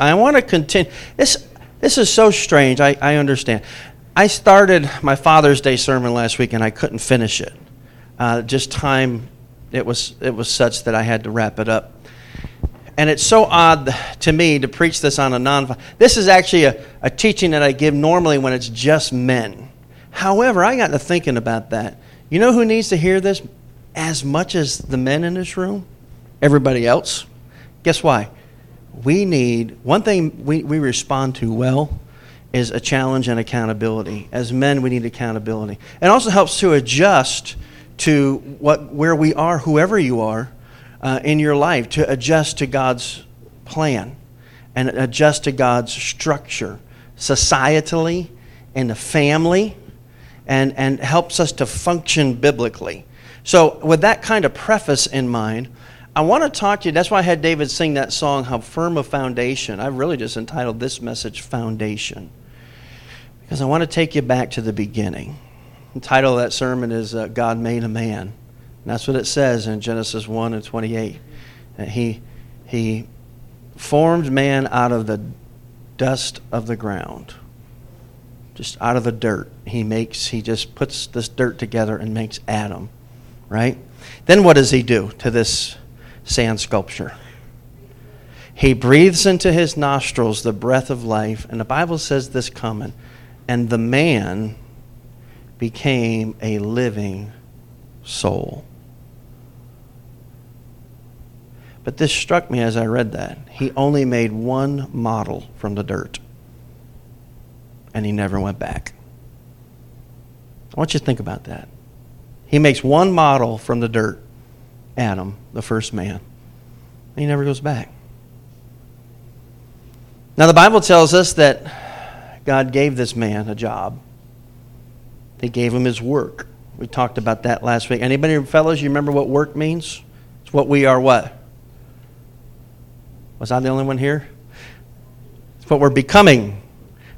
I want to continue. This, this is so strange. I, I understand. I started my Father's Day sermon last week and I couldn't finish it. Uh, just time, it was, it was such that I had to wrap it up. And it's so odd to me to preach this on a non. This is actually a, a teaching that I give normally when it's just men. However, I got to thinking about that. You know who needs to hear this as much as the men in this room? Everybody else. Guess why? We need one thing we, we respond to well is a challenge and accountability. As men, we need accountability. It also helps to adjust to what where we are, whoever you are, uh, in your life, to adjust to God's plan and adjust to God's structure, societally, in the family, and, and helps us to function biblically. So, with that kind of preface in mind, I want to talk to you. That's why I had David sing that song, How Firm a Foundation. I've really just entitled this message Foundation because I want to take you back to the beginning. The title of that sermon is uh, God Made a Man. And that's what it says in Genesis 1 and 28. That he, he formed man out of the dust of the ground. Just out of the dirt. He makes, he just puts this dirt together and makes Adam. Right? Then what does he do to this sand sculpture? He breathes into his nostrils the breath of life. And the Bible says this comment and the man became a living soul. But this struck me as I read that. He only made one model from the dirt, and he never went back. I want you to think about that. He makes one model from the dirt, Adam, the first man, he never goes back. Now, the Bible tells us that God gave this man a job. He gave him his work. We talked about that last week. Anybody, fellows, you remember what work means? It's what we are what? Was I the only one here? It's what we're becoming.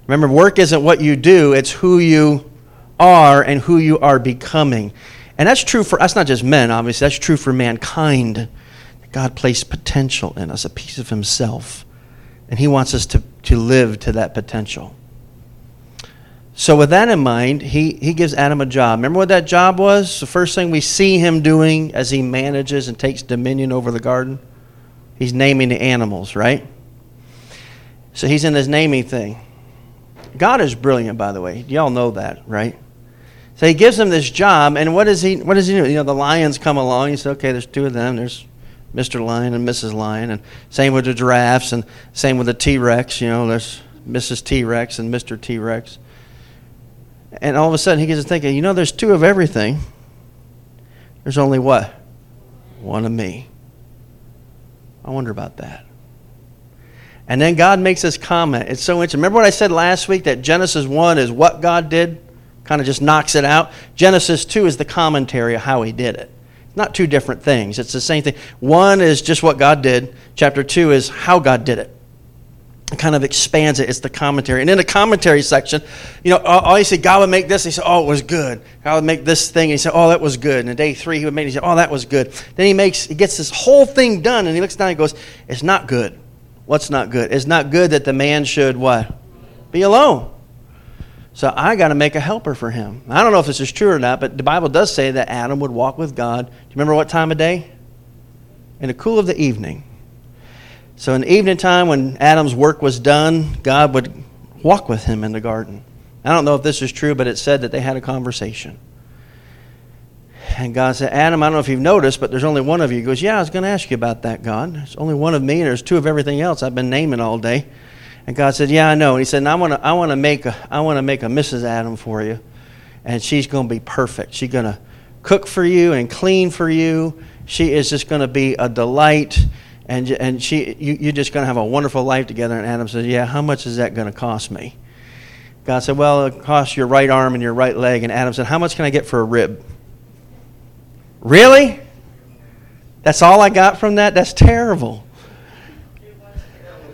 Remember, work isn't what you do, it's who you are and who you are becoming. And that's true for us, not just men, obviously, that's true for mankind. God placed potential in us, a piece of Himself. And He wants us to, to live to that potential. So, with that in mind, he, he gives Adam a job. Remember what that job was? The first thing we see him doing as he manages and takes dominion over the garden? He's naming the animals, right? So, he's in this naming thing. God is brilliant, by the way. Y'all know that, right? So, he gives him this job, and what does he, what does he do? You know, the lions come along. He says, okay, there's two of them. There's Mr. Lion and Mrs. Lion, and same with the giraffes, and same with the T Rex. You know, there's Mrs. T Rex and Mr. T Rex. And all of a sudden he gets to thinking, you know, there's two of everything. There's only what? One of me. I wonder about that. And then God makes this comment. It's so interesting. Remember what I said last week that Genesis 1 is what God did? Kind of just knocks it out. Genesis 2 is the commentary of how he did it. Not two different things. It's the same thing. One is just what God did. Chapter 2 is how God did it It kind of expands it. It's the commentary. And in the commentary section, you know, all he said, God would make this. He said, oh, it was good. God would make this thing. He said, oh, that was good. And day three, he would make it. He said, oh, that was good. Then he makes, he gets this whole thing done, and he looks down and goes, it's not good. What's not good? It's not good that the man should what? Be alone. So I got to make a helper for him. I don't know if this is true or not, but the Bible does say that Adam would walk with God. Do you remember what time of day? In the cool of the evening. So in the evening time, when Adam's work was done, God would walk with him in the garden. I don't know if this is true, but it said that they had a conversation. And God said, Adam, I don't know if you've noticed, but there's only one of you. He goes, Yeah, I was going to ask you about that, God. There's only one of me, and there's two of everything else I've been naming all day. And God said, Yeah, I know. And he said, I want to I wanna make, a, I wanna make a Mrs. Adam for you, and she's going to be perfect. She's going to cook for you and clean for you. She is just going to be a delight and, and she, you, you're just going to have a wonderful life together. And Adam says, Yeah, how much is that going to cost me? God said, Well, it costs your right arm and your right leg. And Adam said, How much can I get for a rib? Really? That's all I got from that? That's terrible.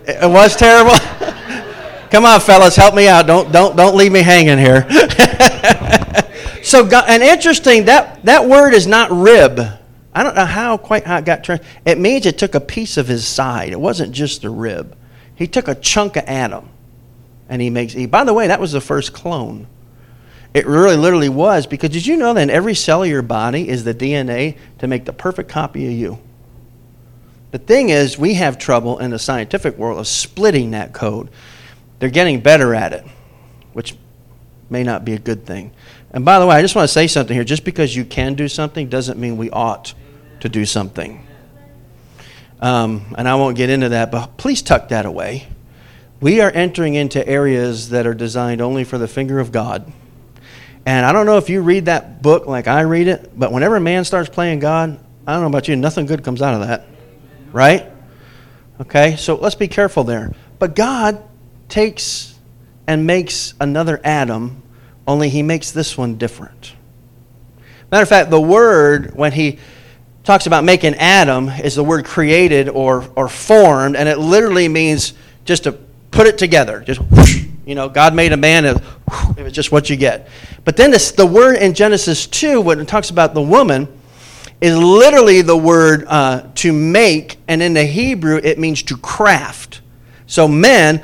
It was terrible. Come on, fellas, help me out. Don't don't don't leave me hanging here. so, God, and interesting that that word is not rib. I don't know how quite how it got turned. It means it took a piece of his side. It wasn't just the rib. He took a chunk of Adam and he makes Eve. By the way, that was the first clone. It really literally was because did you know that in every cell of your body is the DNA to make the perfect copy of you? The thing is, we have trouble in the scientific world of splitting that code. They're getting better at it, which may not be a good thing. And by the way, I just want to say something here. Just because you can do something doesn't mean we ought to do something. Um, and I won't get into that, but please tuck that away. We are entering into areas that are designed only for the finger of God. And I don't know if you read that book like I read it, but whenever a man starts playing God, I don't know about you, nothing good comes out of that. Right? Okay, so let's be careful there. But God takes and makes another Adam, only he makes this one different. Matter of fact, the word, when he talks about making Adam, is the word created or, or formed, and it literally means just to put it together. Just whoosh, you know, God made a man, and it was just what you get. But then this, the word in Genesis 2, when it talks about the woman, is literally the word uh, to make, and in the Hebrew, it means to craft. So men,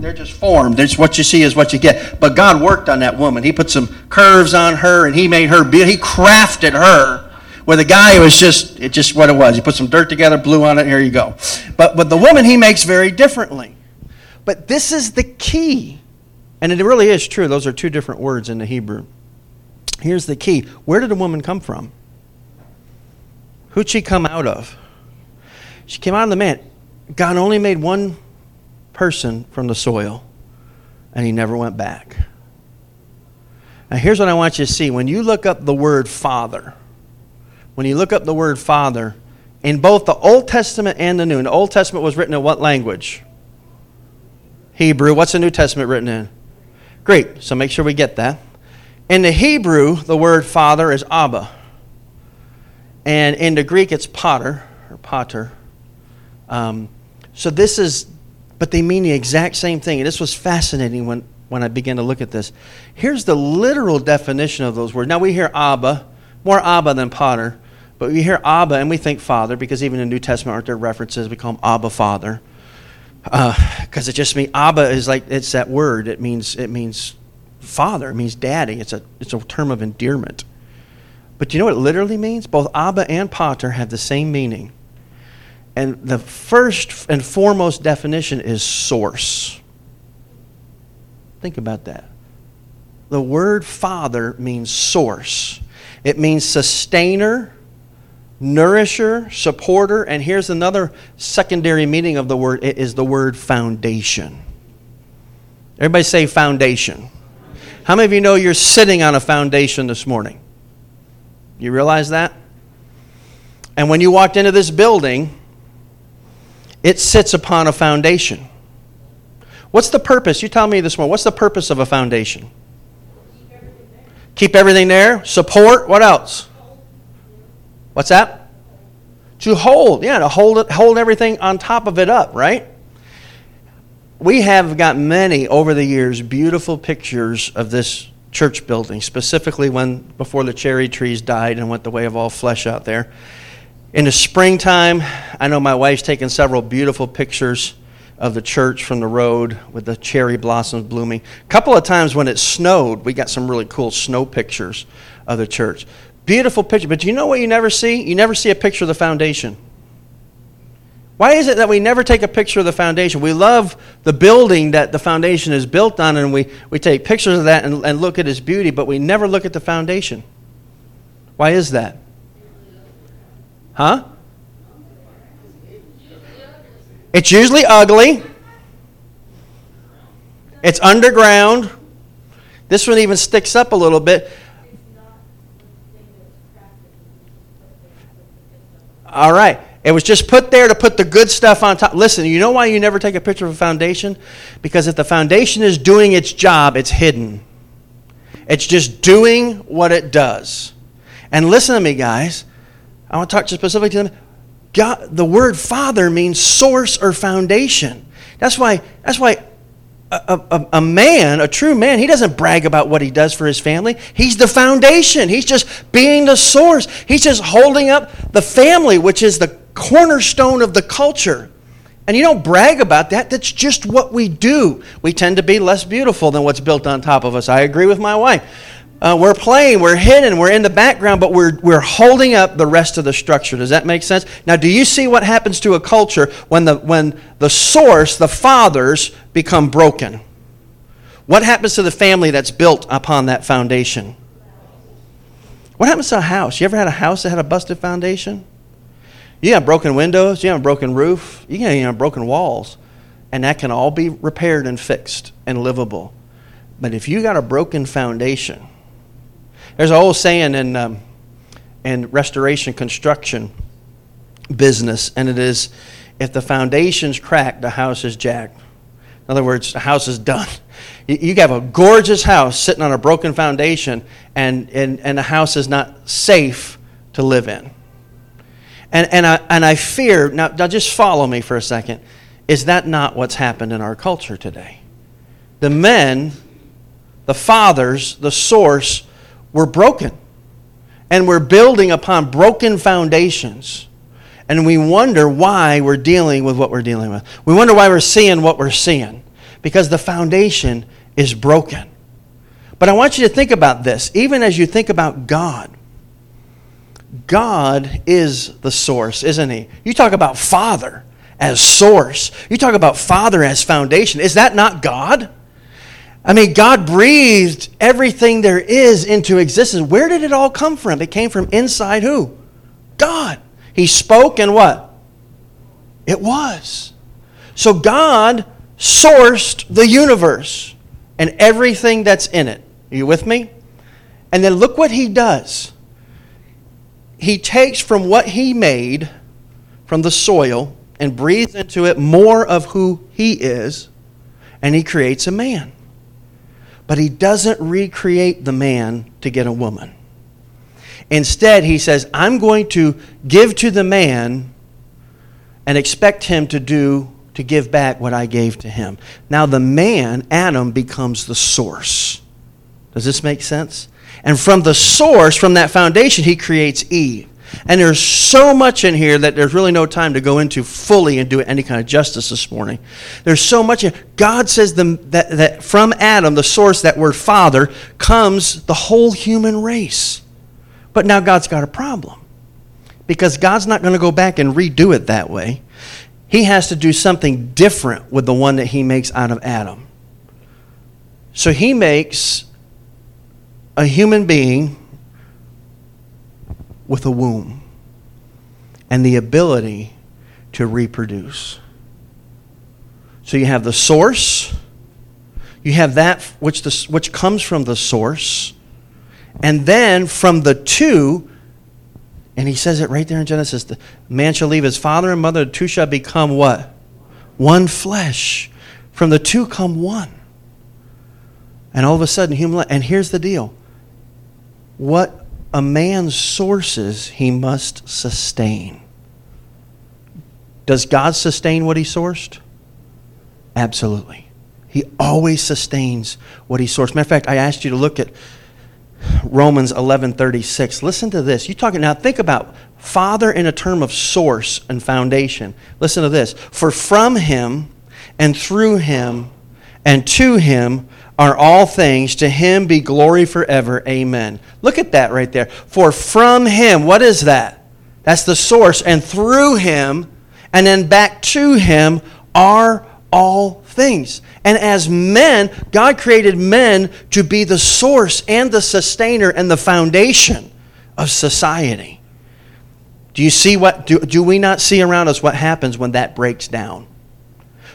they're just formed. It's what you see is what you get. But God worked on that woman. He put some curves on her, and He made her. He crafted her. Where the guy was just, it just what it was. He put some dirt together, blew on it, here you go. But, but the woman he makes very differently. But this is the key. And it really is true. Those are two different words in the Hebrew. Here's the key Where did the woman come from? Who'd she come out of? She came out of the man. God only made one person from the soil, and he never went back. Now, here's what I want you to see. When you look up the word father, when you look up the word father, in both the Old Testament and the New, and the Old Testament was written in what language? Hebrew. What's the New Testament written in? Great. So make sure we get that. In the Hebrew, the word father is Abba. And in the Greek, it's pater or pater. Um, so this is, but they mean the exact same thing. And this was fascinating when, when I began to look at this. Here's the literal definition of those words. Now we hear Abba, more Abba than pater. But we hear Abba and we think Father because even in the New Testament aren't there references? We call him Abba Father because uh, it just means Abba is like it's that word. It means it means father. It means daddy. It's a it's a term of endearment. But you know what it literally means? Both Abba and Pater have the same meaning. And the first and foremost definition is source. Think about that. The word father means source. It means sustainer, nourisher, supporter, and here's another secondary meaning of the word it is the word foundation. Everybody say foundation. How many of you know you're sitting on a foundation this morning? You realize that? And when you walked into this building, it sits upon a foundation. What's the purpose? You tell me this morning. What's the purpose of a foundation? Keep everything there. Support. What else? What's that? To hold, yeah, to hold it, hold everything on top of it up, right? We have got many over the years beautiful pictures of this church building, specifically when before the cherry trees died and went the way of all flesh out there. In the springtime, I know my wife's taken several beautiful pictures of the church from the road with the cherry blossoms blooming. A couple of times when it snowed, we got some really cool snow pictures of the church. Beautiful picture. But you know what you never see? You never see a picture of the foundation. Why is it that we never take a picture of the foundation? We love the building that the foundation is built on, and we, we take pictures of that and, and look at its beauty, but we never look at the foundation. Why is that? Huh? It's usually ugly. It's underground. This one even sticks up a little bit. All right. It was just put there to put the good stuff on top. Listen, you know why you never take a picture of a foundation? Because if the foundation is doing its job, it's hidden. It's just doing what it does. And listen to me, guys. I want to talk specifically to them. God, the word father means source or foundation. That's why, that's why a, a, a, man, a true man, he doesn't brag about what he does for his family. He's the foundation. He's just being the source. He's just holding up the family, which is the cornerstone of the culture. And you don't brag about that. That's just what we do. We tend to be less beautiful than what's built on top of us. I agree with my wife. Uh, we're playing, we're hidden, we're in the background, but we're, we're holding up the rest of the structure. Does that make sense? Now, do you see what happens to a culture when the, when the source, the fathers, become broken? What happens to the family that's built upon that foundation? What happens to a house? You ever had a house that had a busted foundation? You have broken windows, you have a broken roof, you have broken walls, and that can all be repaired and fixed and livable. But if you got a broken foundation, there's an old saying in, um, in restoration construction business, and it is if the foundation's cracked, the house is jacked. In other words, the house is done. You, you have a gorgeous house sitting on a broken foundation, and, and, and the house is not safe to live in. And, and, I, and I fear, now, now just follow me for a second, is that not what's happened in our culture today? The men, the fathers, the source, were broken. And we're building upon broken foundations. And we wonder why we're dealing with what we're dealing with. We wonder why we're seeing what we're seeing. Because the foundation is broken. But I want you to think about this, even as you think about God. God is the source, isn't He? You talk about Father as source, you talk about Father as foundation. Is that not God? I mean, God breathed everything there is into existence. Where did it all come from? It came from inside who? God. He spoke and what? It was. So God sourced the universe and everything that's in it. Are you with me? And then look what he does he takes from what he made from the soil and breathes into it more of who he is, and he creates a man. But he doesn't recreate the man to get a woman. Instead, he says, I'm going to give to the man and expect him to do to give back what I gave to him. Now the man, Adam, becomes the source. Does this make sense? And from the source, from that foundation, he creates Eve. And there's so much in here that there's really no time to go into fully and do any kind of justice this morning. There's so much. God says the, that, that from Adam, the source, that word father, comes the whole human race. But now God's got a problem. Because God's not going to go back and redo it that way. He has to do something different with the one that he makes out of Adam. So he makes a human being with a womb and the ability to reproduce. So you have the source, you have that which, the, which comes from the source, and then from the two, and he says it right there in Genesis the man shall leave his father and mother, the two shall become what? One flesh. From the two come one. And all of a sudden, human and here's the deal what a man sources, he must sustain. Does God sustain what he sourced? Absolutely. He always sustains what he sourced. Matter of fact, I asked you to look at Romans 11:36. Listen to this. You talking now think about father in a term of source and foundation. Listen to this. For from him and through him and to him are all things. To him be glory forever. Amen. Look at that right there. For from him, what is that? That's the source. And through him, and then back to him, are all things. And as men, God created men to be the source and the sustainer and the foundation of society. Do you see what, do, do we not see around us what happens when that breaks down?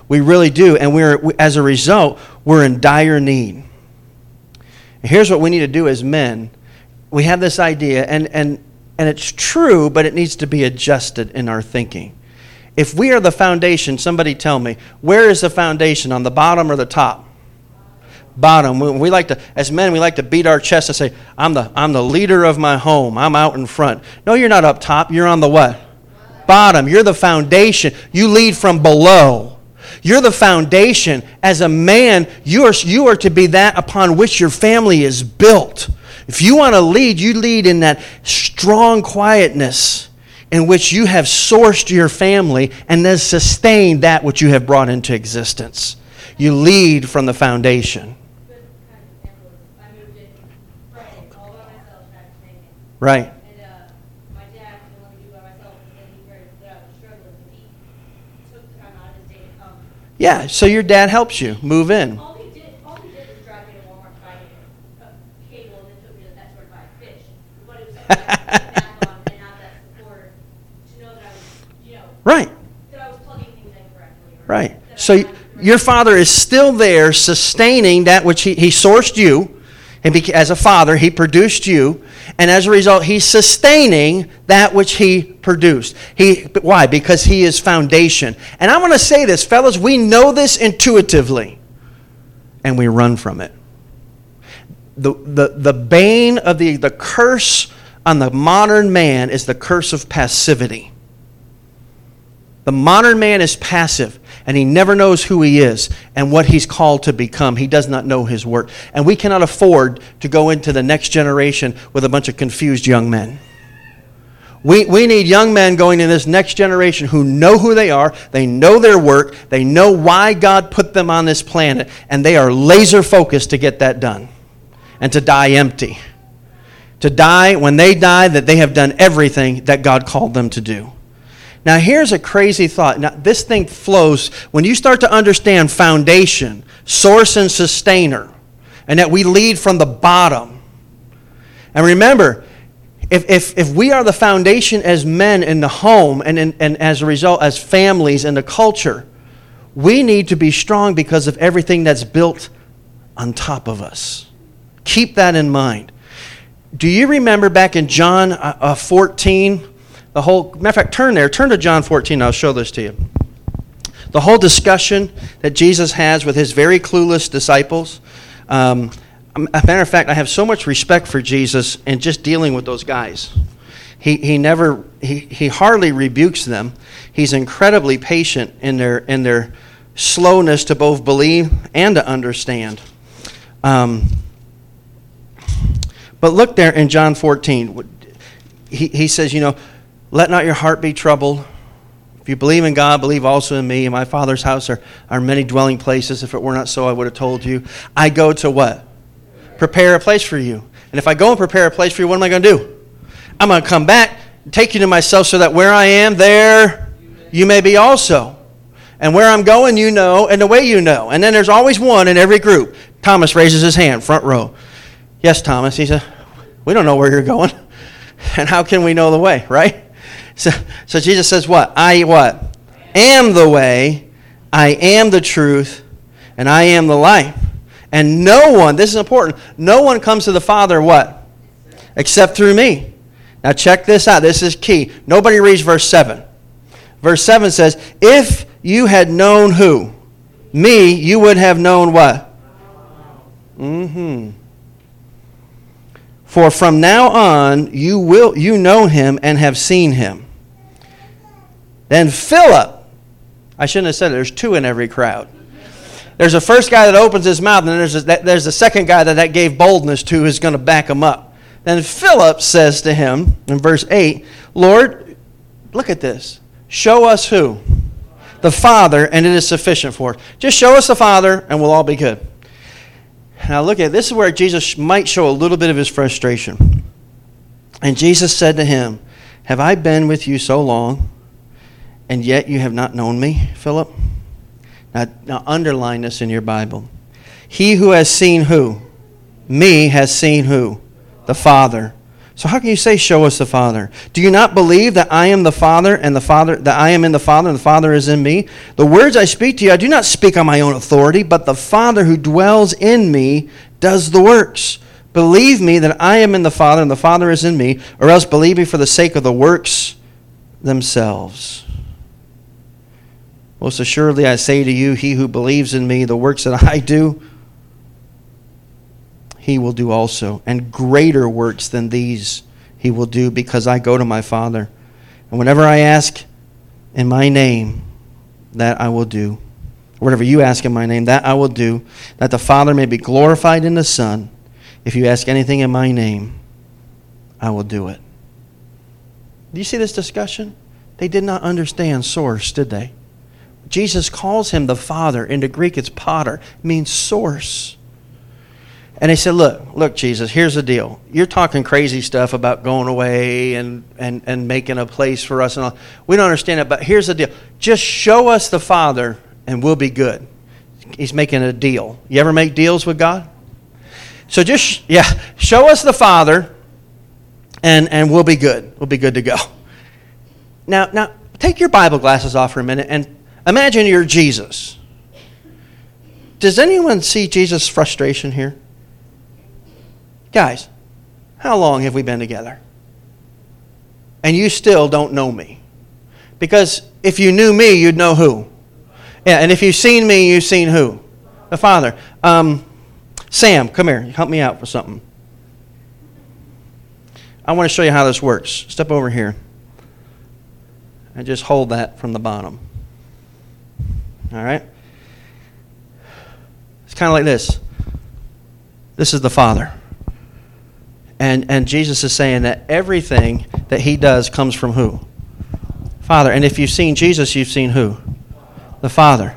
We really do. And we're, as a result, we're in dire need. And here's what we need to do as men. We have this idea, and, and, and it's true, but it needs to be adjusted in our thinking. If we are the foundation, somebody tell me, where is the foundation, on the bottom or the top? Bottom. We, we like to, as men, we like to beat our chest and say, I'm the, I'm the leader of my home. I'm out in front. No, you're not up top. You're on the what? Bottom. You're the foundation. You lead from below. You're the foundation. As a man, you are, you are to be that upon which your family is built. If you want to lead, you lead in that strong quietness, in which you have sourced your family and then sustained that which you have brought into existence. You lead from the foundation. Right. Yeah, so your dad helps you move in. All he did, all he did was drive me to Walmart to buy a cable and then took me to that store to buy a fish. But it was something I could back on and have that support to know that I was, you know, Right, that I was plugging things in correctly. or right. that I So had the right- your father is still there sustaining that which he, he sourced you. And as a father, he produced you. And as a result, he's sustaining that which he produced. He, why? Because he is foundation. And I want to say this, fellas, we know this intuitively. And we run from it. The, the, the bane of the, the curse on the modern man is the curse of passivity. The modern man is passive and he never knows who he is and what he's called to become. He does not know his work. And we cannot afford to go into the next generation with a bunch of confused young men. We, we need young men going in this next generation who know who they are, they know their work, they know why God put them on this planet, and they are laser focused to get that done and to die empty. To die, when they die, that they have done everything that God called them to do. Now, here's a crazy thought. Now, this thing flows when you start to understand foundation, source, and sustainer, and that we lead from the bottom. And remember, if, if, if we are the foundation as men in the home and, in, and as a result as families in the culture, we need to be strong because of everything that's built on top of us. Keep that in mind. Do you remember back in John uh, uh, 14? The whole, matter of fact, turn there. Turn to John 14. I'll show this to you. The whole discussion that Jesus has with his very clueless disciples. Um, a matter of fact, I have so much respect for Jesus and just dealing with those guys. He, he never, he, he hardly rebukes them. He's incredibly patient in their, in their slowness to both believe and to understand. Um, but look there in John 14. He, he says, you know, let not your heart be troubled. If you believe in God, believe also in me. In my Father's house are, are many dwelling places. If it were not so, I would have told you. I go to what? Prepare a place for you. And if I go and prepare a place for you, what am I going to do? I'm going to come back, take you to myself so that where I am, there you may be also. And where I'm going, you know, and the way you know. And then there's always one in every group. Thomas raises his hand, front row. Yes, Thomas. He said, We don't know where you're going. And how can we know the way, right? So, so Jesus says, What? I what? Am the way, I am the truth, and I am the life. And no one, this is important, no one comes to the Father what? Except through me. Now check this out. This is key. Nobody reads verse 7. Verse 7 says, If you had known who? Me, you would have known what? Mm-hmm. For from now on you will you know him and have seen him. Then Philip, I shouldn't have said it, there's two in every crowd. There's a first guy that opens his mouth, and there's a, there's a second guy that that gave boldness to who's going to back him up. Then Philip says to him in verse 8, Lord, look at this. Show us who? The Father, and it is sufficient for us. Just show us the Father, and we'll all be good. Now, look at this is where Jesus might show a little bit of his frustration. And Jesus said to him, Have I been with you so long, and yet you have not known me, Philip? Now, now underline this in your Bible. He who has seen who? Me has seen who? The Father. So how can you say, "Show us the Father"? Do you not believe that I am the Father, and the Father that I am in the Father, and the Father is in me? The words I speak to you, I do not speak on my own authority, but the Father who dwells in me does the works. Believe me that I am in the Father, and the Father is in me, or else believe me for the sake of the works themselves. Most assuredly, I say to you, he who believes in me, the works that I do, he will do also. And greater works than these he will do, because I go to my Father. And whenever I ask in my name, that I will do. Whatever you ask in my name, that I will do, that the Father may be glorified in the Son. If you ask anything in my name, I will do it. Do you see this discussion? They did not understand source, did they? Jesus calls him the Father. In the Greek, it's pater, means source. And they said, Look, look, Jesus, here's the deal. You're talking crazy stuff about going away and, and, and making a place for us and all. We don't understand it, but here's the deal. Just show us the Father and we'll be good. He's making a deal. You ever make deals with God? So just, yeah, show us the Father and, and we'll be good. We'll be good to go. Now, now, take your Bible glasses off for a minute and imagine you're Jesus. Does anyone see Jesus' frustration here? Guys, how long have we been together? And you still don't know me. Because if you knew me, you'd know who. Yeah, and if you've seen me, you've seen who? The Father. Um, Sam, come here. Help me out with something. I want to show you how this works. Step over here. And just hold that from the bottom. All right? It's kind of like this. This is the Father. And, and Jesus is saying that everything that he does comes from who? Father. And if you've seen Jesus, you've seen who? The Father.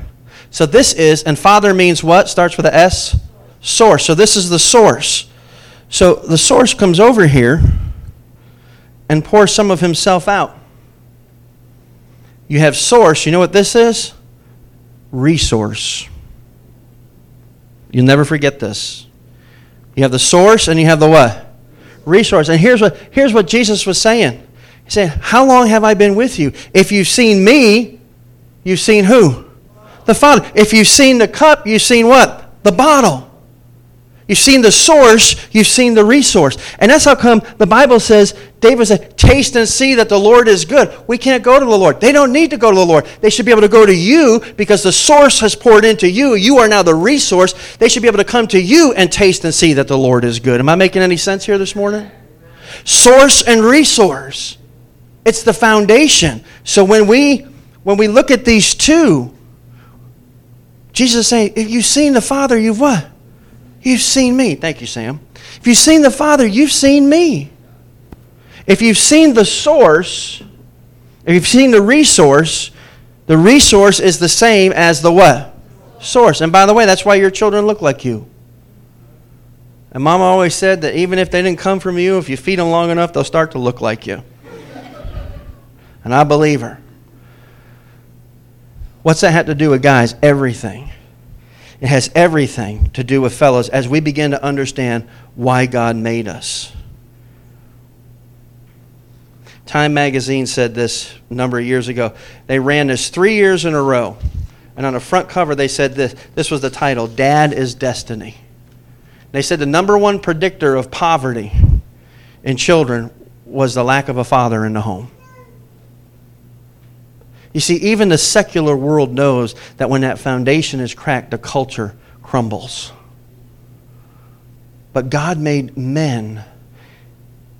So this is, and Father means what? Starts with a S? Source. So this is the source. So the source comes over here and pours some of himself out. You have source. You know what this is? Resource. You'll never forget this. You have the source and you have the what? resource. And here's what, here's what Jesus was saying. He said, How long have I been with you? If you've seen me, you've seen who? The Father. If you've seen the cup, you've seen what? The bottle. You've seen the source, you've seen the resource. And that's how come the Bible says, David said, taste and see that the Lord is good. We can't go to the Lord. They don't need to go to the Lord. They should be able to go to you because the source has poured into you. You are now the resource. They should be able to come to you and taste and see that the Lord is good. Am I making any sense here this morning? Source and resource. It's the foundation. So when we when we look at these two, Jesus is saying, if you've seen the Father, you've what? You've seen me. Thank you, Sam. If you've seen the Father, you've seen me. If you've seen the source, if you've seen the resource, the resource is the same as the what? Source. And by the way, that's why your children look like you. And Mama always said that even if they didn't come from you, if you feed them long enough, they'll start to look like you. and I believe her. What's that have to do with guys? Everything. It has everything to do with fellows as we begin to understand why God made us. Time magazine said this a number of years ago. They ran this three years in a row. And on the front cover, they said this this was the title Dad is Destiny. They said the number one predictor of poverty in children was the lack of a father in the home. You see, even the secular world knows that when that foundation is cracked, the culture crumbles. But God made men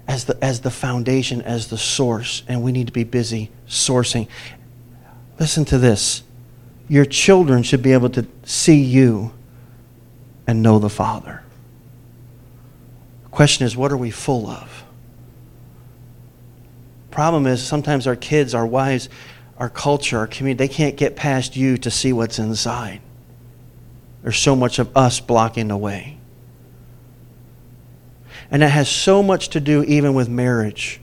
as the, as the foundation, as the source, and we need to be busy sourcing. Listen to this. Your children should be able to see you and know the Father. The question is, what are we full of? Problem is, sometimes our kids, our wives, our culture, our community, they can't get past you to see what's inside. There's so much of us blocking the way. And that has so much to do even with marriage.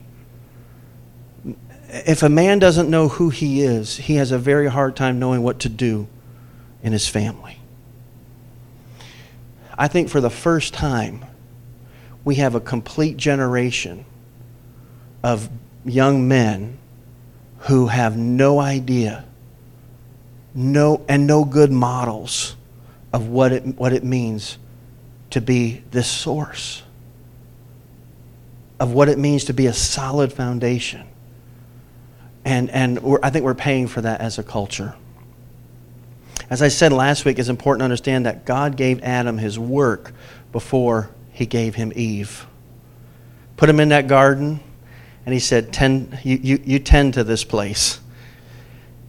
If a man doesn't know who he is, he has a very hard time knowing what to do in his family. I think for the first time, we have a complete generation of young men who have no idea, no, and no good models of what it, what it means to be this source, of what it means to be a solid foundation. And, and I think we're paying for that as a culture. As I said last week, it's important to understand that God gave Adam his work before he gave him Eve. Put him in that garden and he said, tend, you, you, you tend to this place.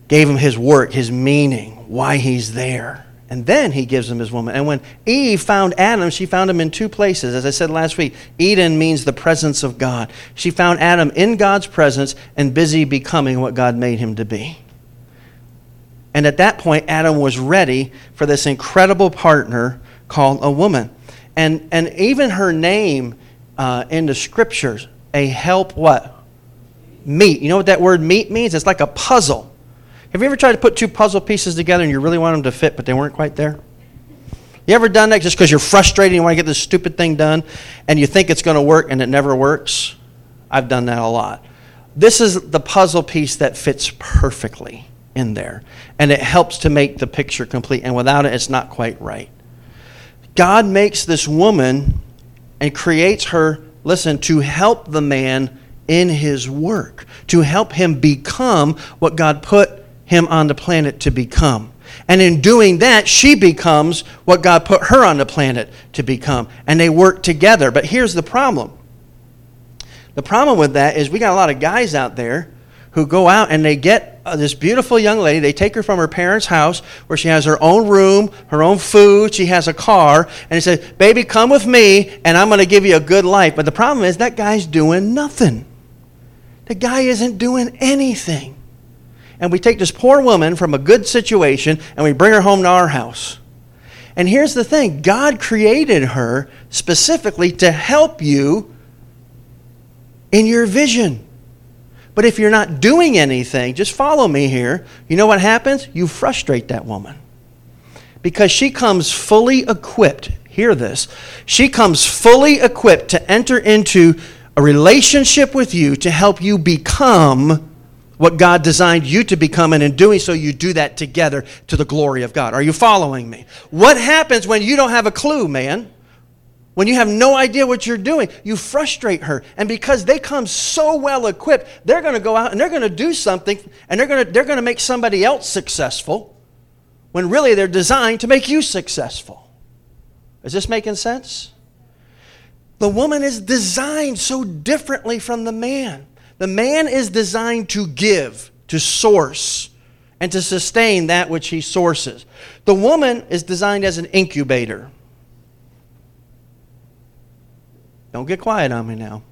Gave him his work, his meaning, why he's there. And then he gives him his woman. And when Eve found Adam, she found him in two places. As I said last week, Eden means the presence of God. She found Adam in God's presence and busy becoming what God made him to be. And at that point, Adam was ready for this incredible partner called a woman. And, and even her name uh, in the scriptures, a help what? Meet. You know what that word meet means? It's like a puzzle. Have you ever tried to put two puzzle pieces together and you really want them to fit, but they weren't quite there? You ever done that just because you're frustrated and you want to get this stupid thing done and you think it's going to work and it never works? I've done that a lot. This is the puzzle piece that fits perfectly in there. And it helps to make the picture complete. And without it, it's not quite right. God makes this woman and creates her, listen, to help the man in his work, to help him become what God put him on the planet to become. And in doing that, she becomes what God put her on the planet to become. And they work together. But here's the problem the problem with that is we got a lot of guys out there who go out and they get uh, this beautiful young lady. They take her from her parents' house where she has her own room, her own food, she has a car, and they say, Baby, come with me, and I'm going to give you a good life. But the problem is that guy's doing nothing. The guy isn't doing anything. And we take this poor woman from a good situation and we bring her home to our house. And here's the thing God created her specifically to help you in your vision. But if you're not doing anything, just follow me here. You know what happens? You frustrate that woman. Because she comes fully equipped. Hear this. She comes fully equipped to enter into a relationship with you to help you become what God designed you to become, and in doing so, you do that together to the glory of God. Are you following me? What happens when you don't have a clue, man? When you have no idea what you're doing, you frustrate her. And because they come so well equipped, they're going to go out and they're going to do something and they're going to, they're going to make somebody else successful when really they're designed to make you successful. Is this making sense? The woman is designed so differently from the man. The man is designed to give, to source, and to sustain that which he sources. The woman is designed as an incubator. Don't get quiet on me now.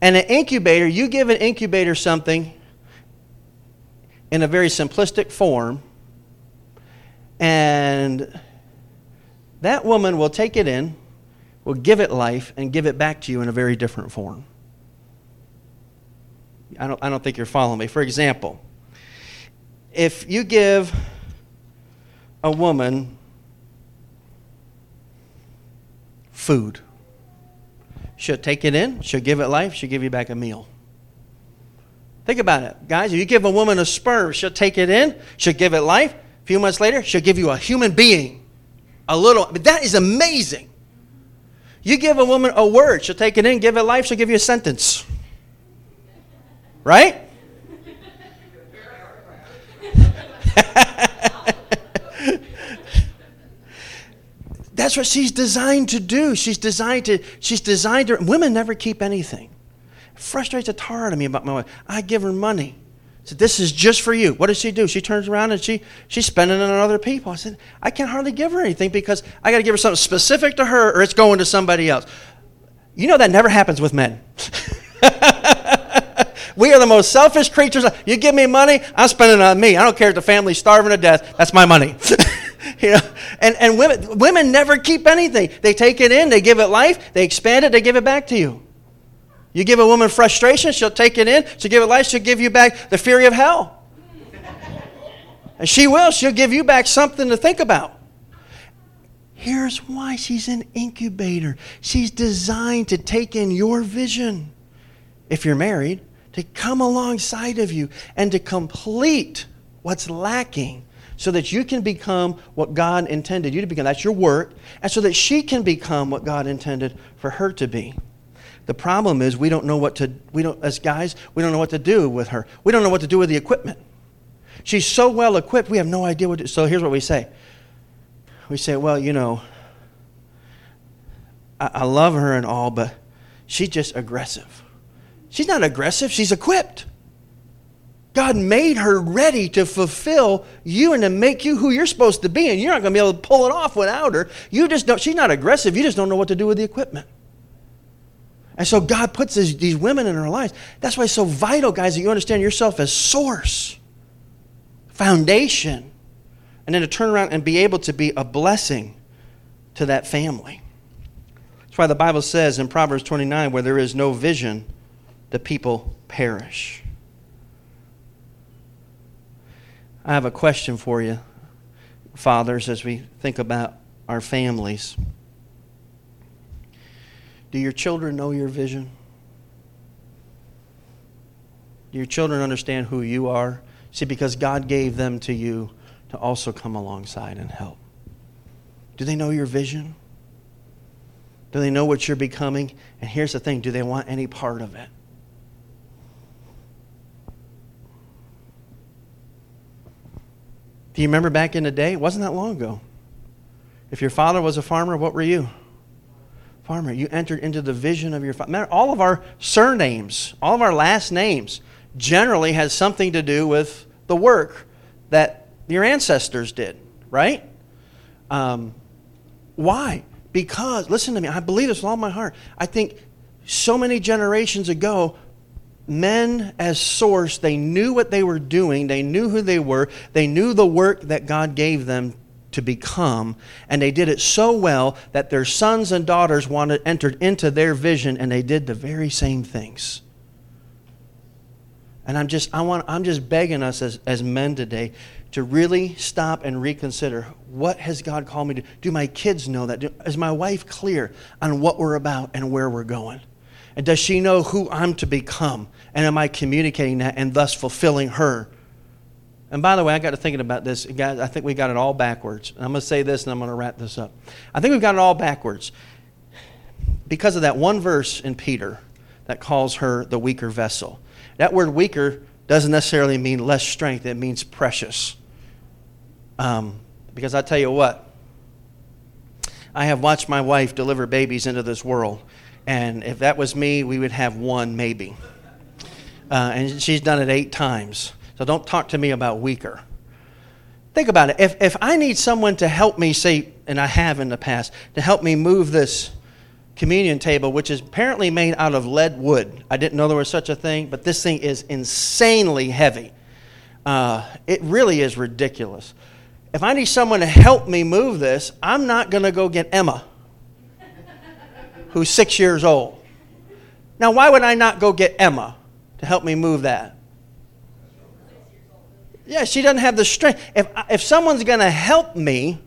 And an incubator, you give an incubator something in a very simplistic form, and that woman will take it in, will give it life, and give it back to you in a very different form. I don't, I don't think you're following me. For example, if you give a woman food, She'll take it in, she'll give it life, she'll give you back a meal. Think about it, guys. If you give a woman a sperm, she'll take it in, she'll give it life. A few months later, she'll give you a human being. A little, but that is amazing. You give a woman a word, she'll take it in, give it life, she'll give you a sentence. Right? That's what she's designed to do. She's designed to, she's designed to, women never keep anything. It frustrates the tar out of me about my wife. I give her money. I said, this is just for you. What does she do? She turns around and she, she's spending it on other people. I said, I can't hardly give her anything because I got to give her something specific to her or it's going to somebody else. You know that never happens with men. we are the most selfish creatures. You give me money, I'm spending it on me. I don't care if the family's starving to death. That's my money. you know, and, and women, women never keep anything. They take it in, they give it life, they expand it, they give it back to you. You give a woman frustration, she'll take it in, she'll give it life, she'll give you back the fury of hell. And she will, she'll give you back something to think about. Here's why she's an incubator. She's designed to take in your vision, if you're married, to come alongside of you and to complete what's lacking so that you can become what God intended you to become. That's your work. And so that she can become what God intended for her to be. The problem is we don't know what to we don't as guys, we don't know what to do with her. We don't know what to do with the equipment. She's so well equipped, we have no idea what to So here's what we say. We say, well, you know, I, I love her and all, but she's just aggressive. She's not aggressive, she's equipped. God made her ready to fulfill you and to make you who you're supposed to be, and you're not going to be able to pull it off without her. You just don't, she's not aggressive. You just don't know what to do with the equipment. And so God puts these, these women in our lives. That's why it's so vital, guys, that you understand yourself as source, foundation, and then to turn around and be able to be a blessing to that family. That's why the Bible says in Proverbs 29 where there is no vision, the people perish. I have a question for you, fathers, as we think about our families. Do your children know your vision? Do your children understand who you are? See, because God gave them to you to also come alongside and help. Do they know your vision? Do they know what you're becoming? And here's the thing do they want any part of it? Do you remember back in the day? It wasn't that long ago. If your father was a farmer, what were you? Farmer. You entered into the vision of your father. All of our surnames, all of our last names, generally has something to do with the work that your ancestors did, right? Um, why? Because, listen to me, I believe this with all my heart. I think so many generations ago, men as source, they knew what they were doing, they knew who they were, they knew the work that God gave them to become, and they did it so well that their sons and daughters wanted entered into their vision and they did the very same things. And I'm just I want I'm just begging us as, as men today to really stop and reconsider what has God called me to do my kids know that? Is my wife clear on what we're about and where we're going? And does she know who I'm to become? And am I communicating that and thus fulfilling her? And by the way, I got to thinking about this. Guys, I think we got it all backwards. And I'm going to say this and I'm going to wrap this up. I think we've got it all backwards because of that one verse in Peter that calls her the weaker vessel. That word weaker doesn't necessarily mean less strength, it means precious. Um, because I tell you what, I have watched my wife deliver babies into this world. And if that was me, we would have one maybe. Uh, and she's done it eight times. So don't talk to me about weaker. Think about it. If, if I need someone to help me, say, and I have in the past, to help me move this communion table, which is apparently made out of lead wood. I didn't know there was such a thing, but this thing is insanely heavy. Uh, it really is ridiculous. If I need someone to help me move this, I'm not going to go get Emma, who's six years old. Now, why would I not go get Emma to help me move that? Yeah, she doesn't have the strength. If, if someone's going to help me,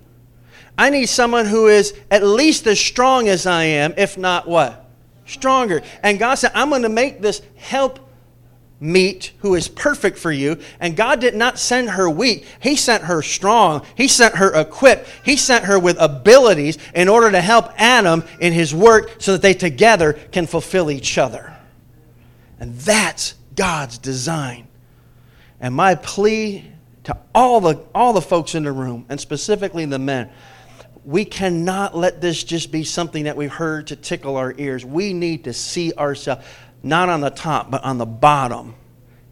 I need someone who is at least as strong as I am, if not what? Stronger. And God said, I'm going to make this help meet who is perfect for you. And God did not send her weak, He sent her strong. He sent her equipped. He sent her with abilities in order to help Adam in his work so that they together can fulfill each other. And that's God's design. And my plea to all the, all the folks in the room, and specifically the men, we cannot let this just be something that we've heard to tickle our ears. We need to see ourselves not on the top, but on the bottom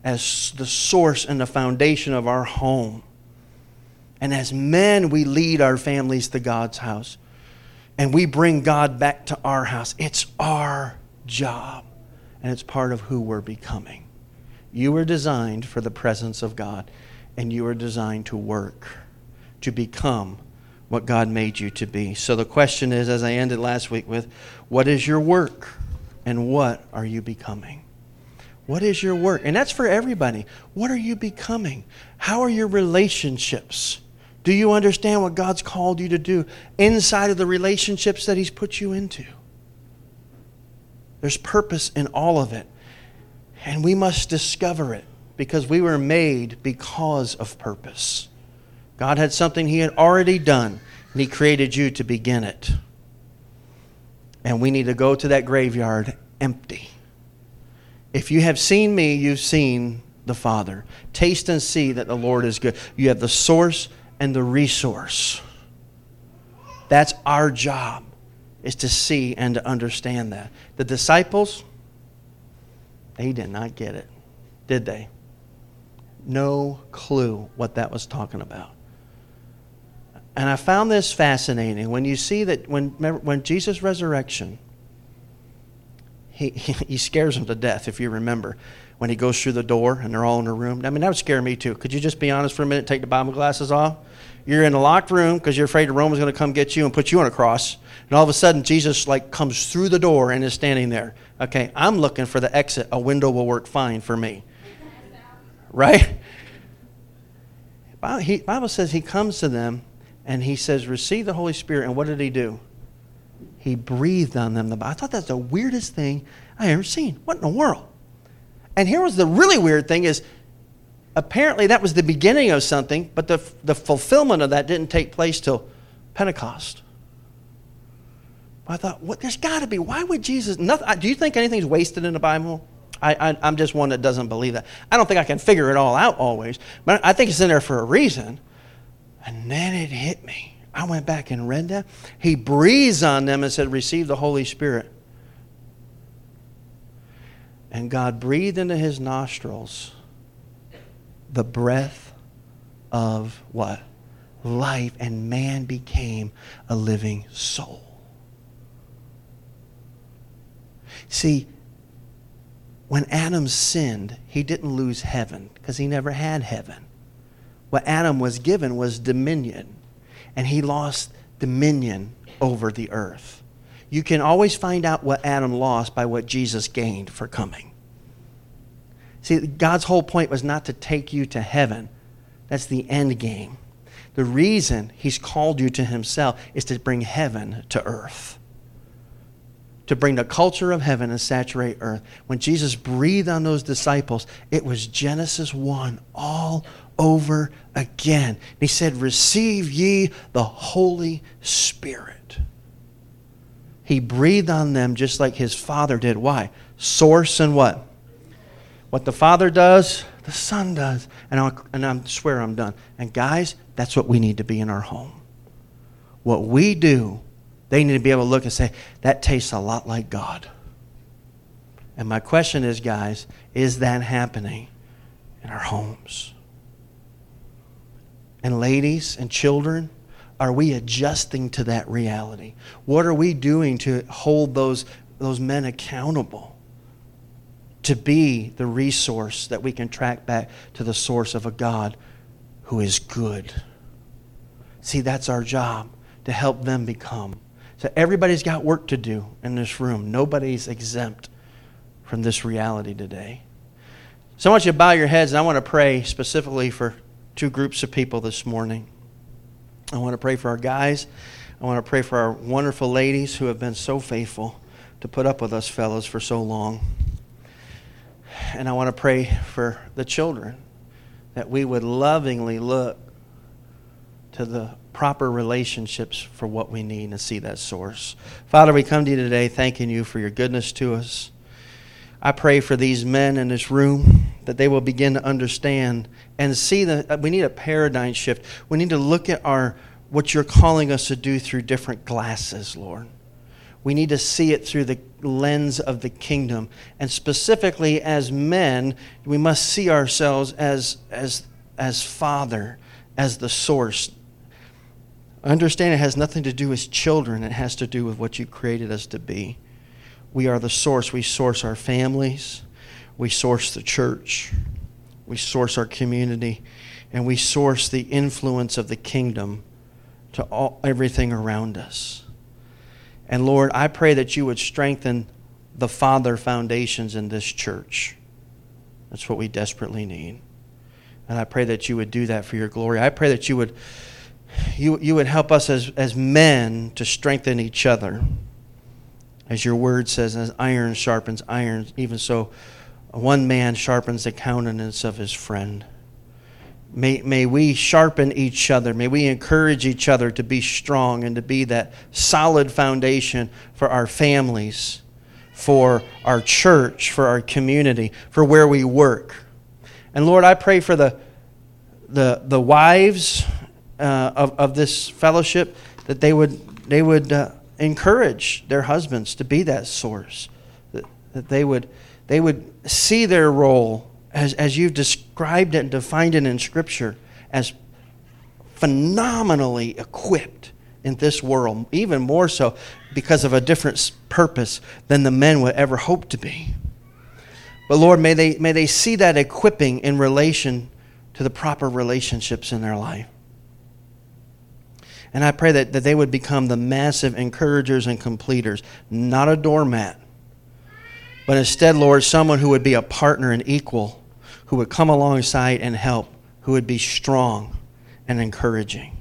as the source and the foundation of our home. And as men, we lead our families to God's house. And we bring God back to our house. It's our job, and it's part of who we're becoming. You were designed for the presence of God, and you were designed to work, to become what God made you to be. So the question is, as I ended last week with, what is your work? And what are you becoming? What is your work? And that's for everybody. What are you becoming? How are your relationships? Do you understand what God's called you to do inside of the relationships that He's put you into? There's purpose in all of it. And we must discover it because we were made because of purpose. God had something He had already done, and He created you to begin it. And we need to go to that graveyard empty. If you have seen me, you've seen the Father. Taste and see that the Lord is good. You have the source and the resource. That's our job, is to see and to understand that. The disciples, they did not get it, did they? no clue what that was talking about. And I found this fascinating. When you see that when, when Jesus' resurrection, he, he scares them to death, if you remember, when he goes through the door and they're all in the room. I mean, that would scare me too. Could you just be honest for a minute, take the Bible glasses off? You're in a locked room because you're afraid the Roman's going to come get you and put you on a cross. And all of a sudden, Jesus like comes through the door and is standing there. Okay, I'm looking for the exit. A window will work fine for me. Right? Bible says he comes to them and he says, Receive the Holy Spirit. And what did he do? He breathed on them. the Bible. I thought that's the weirdest thing I ever seen. What in the world? And here was the really weird thing is apparently that was the beginning of something, but the, the fulfillment of that didn't take place till Pentecost. I thought, what? There's got to be. Why would Jesus? Nothing, do you think anything's wasted in the Bible? I, I, am just one that doesn't believe that. I don't think I can figure it all out always, but I think it's in there for a reason. And then it hit me. I went back and read that. He breathes on them and said, Receive the Holy Spirit. And God breathed into his nostrils the breath of what? Life, and man became a living soul. See, when Adam sinned, he didn't lose heaven because he never had heaven. What Adam was given was dominion, and he lost dominion over the earth. You can always find out what Adam lost by what Jesus gained for coming. See, God's whole point was not to take you to heaven. That's the end game. The reason He's called you to Himself is to bring heaven to earth to bring the culture of heaven and saturate earth. When Jesus breathed on those disciples, it was Genesis 1 all over again. And he said, Receive ye the Holy Spirit. He breathed on them just like his Father did. Why? Source and what? What the Father does, the Son does. And, i and I swear I'm done. And guys, that's what we need to be in our home. What we do they need to be able to look and say, that tastes a lot like God. And my question is, guys, is that happening in our homes? And ladies and children, are we adjusting to that reality? What are we doing to hold those, those men accountable to be the resource that we can track back to the source of a God who is good? See, that's our job to help them become so everybody's got work to do in this room. Nobody's exempt from this reality today. So I want you to bow your heads, and I want to pray specifically for two groups of people this morning. I want to pray for our guys. I want to pray for our wonderful ladies who have been so faithful to put up with us fellows for so long. And I want to pray for the children that we would lovingly look to the proper relationships for what we need and see that source. Father, we come to you today thanking you for your goodness to us. I pray for these men in this room that they will begin to understand and see that uh, we need a paradigm shift. We need to look at our what you're calling us to do through different glasses, Lord. We need to see it through the lens of the kingdom. And specifically as men, we must see ourselves as as as father, as the source, Understand it has nothing to do with children, it has to do with what you created us to be. We are the source. We source our families, we source the church, we source our community, and we source the influence of the kingdom to all, everything around us. And Lord, I pray that you would strengthen the Father foundations in this church. That's what we desperately need. And I pray that you would do that for your glory. I pray that you would you, you would help us as, as men to strengthen each other. As your word says, as iron sharpens iron, even so, one man sharpens the countenance of his friend. May, may we sharpen each other. May we encourage each other to be strong and to be that solid foundation for our families, for our church, for our community, for where we work. And Lord, I pray for the, the, the wives uh, of, of this fellowship that they would, they would uh, encourage their husbands to be that source, that, that they, would, they would see their role as, as you've described it and defined it in Scripture, as phenomenally equipped in this world, even more so because of a different purpose than the men would ever hope to be. But Lord, may they, may they see that equipping in relation to the proper relationships in their life. And I pray that, that they would become the massive encouragers and completers, not a doormat, but instead, Lord, someone who would be a partner and equal, who would come alongside and help, who would be strong and encouraging.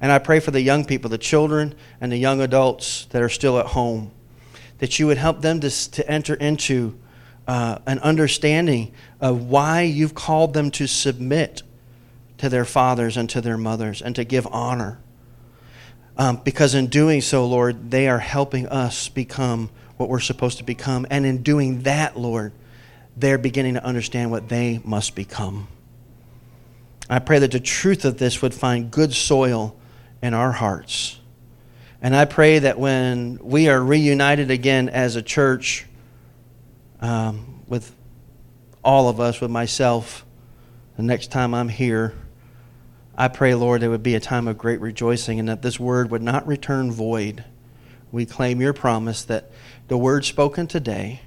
And I pray for the young people, the children and the young adults that are still at home, that you would help them to, to enter into uh, an understanding of why you've called them to submit to their fathers and to their mothers and to give honor. Um, because in doing so, Lord, they are helping us become what we're supposed to become. And in doing that, Lord, they're beginning to understand what they must become. I pray that the truth of this would find good soil in our hearts. And I pray that when we are reunited again as a church, um, with all of us, with myself, the next time I'm here, I pray, Lord, there would be a time of great rejoicing and that this word would not return void. We claim your promise that the word spoken today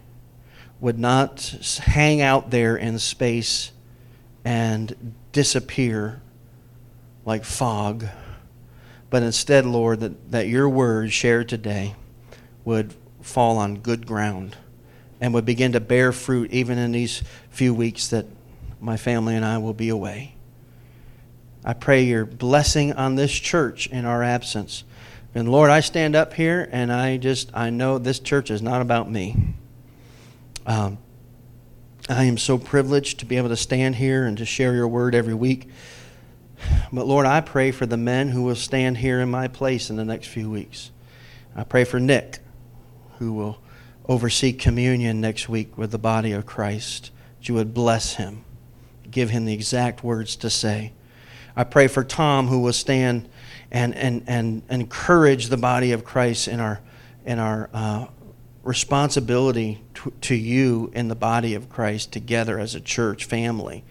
would not hang out there in space and disappear like fog, but instead, Lord, that, that your word shared today would fall on good ground and would begin to bear fruit even in these few weeks that my family and I will be away. I pray your blessing on this church in our absence. And Lord, I stand up here and I just, I know this church is not about me. Um, I am so privileged to be able to stand here and to share your word every week. But Lord, I pray for the men who will stand here in my place in the next few weeks. I pray for Nick, who will oversee communion next week with the body of Christ. That you would bless him, give him the exact words to say. I pray for Tom, who will stand and, and, and encourage the body of Christ in our, in our uh, responsibility to, to you in the body of Christ together as a church family.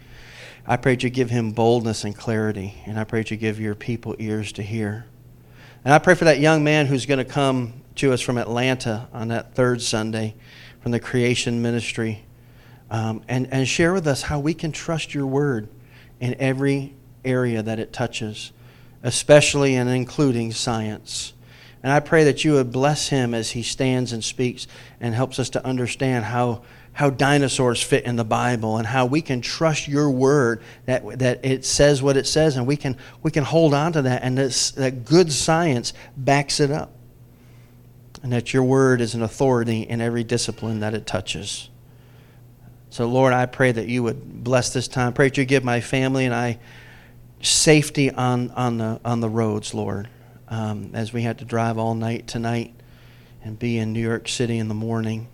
I pray that you give him boldness and clarity, and I pray that you give your people ears to hear. And I pray for that young man who's going to come to us from Atlanta on that third Sunday from the creation ministry um, and, and share with us how we can trust your word in every area that it touches, especially and including science. And I pray that you would bless him as he stands and speaks and helps us to understand how, how dinosaurs fit in the Bible and how we can trust your word that, that it says what it says and we can, we can hold on to that and this, that good science backs it up. And that your word is an authority in every discipline that it touches. So, Lord, I pray that you would bless this time. Pray that you give my family and I safety on, on, the, on the roads, Lord um, as we had to drive all night tonight and be in New York City in the morning.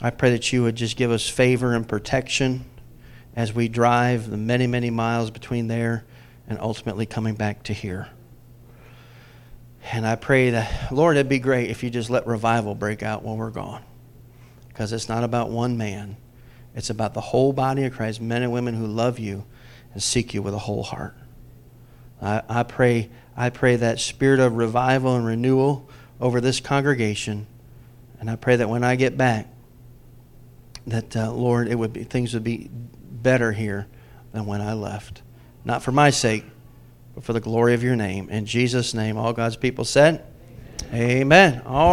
I pray that you would just give us favor and protection as we drive the many, many miles between there and ultimately coming back to here. And I pray that, Lord, it'd be great if you just let revival break out while we're gone. Because it's not about one man, it's about the whole body of Christ, men and women who love you and seek you with a whole heart. I, I pray I pray that spirit of revival and renewal over this congregation. And I pray that when I get back, that uh, Lord, it would be things would be better here than when I left. Not for my sake, but for the glory of your name. In Jesus' name, all God's people said, Amen. Amen. All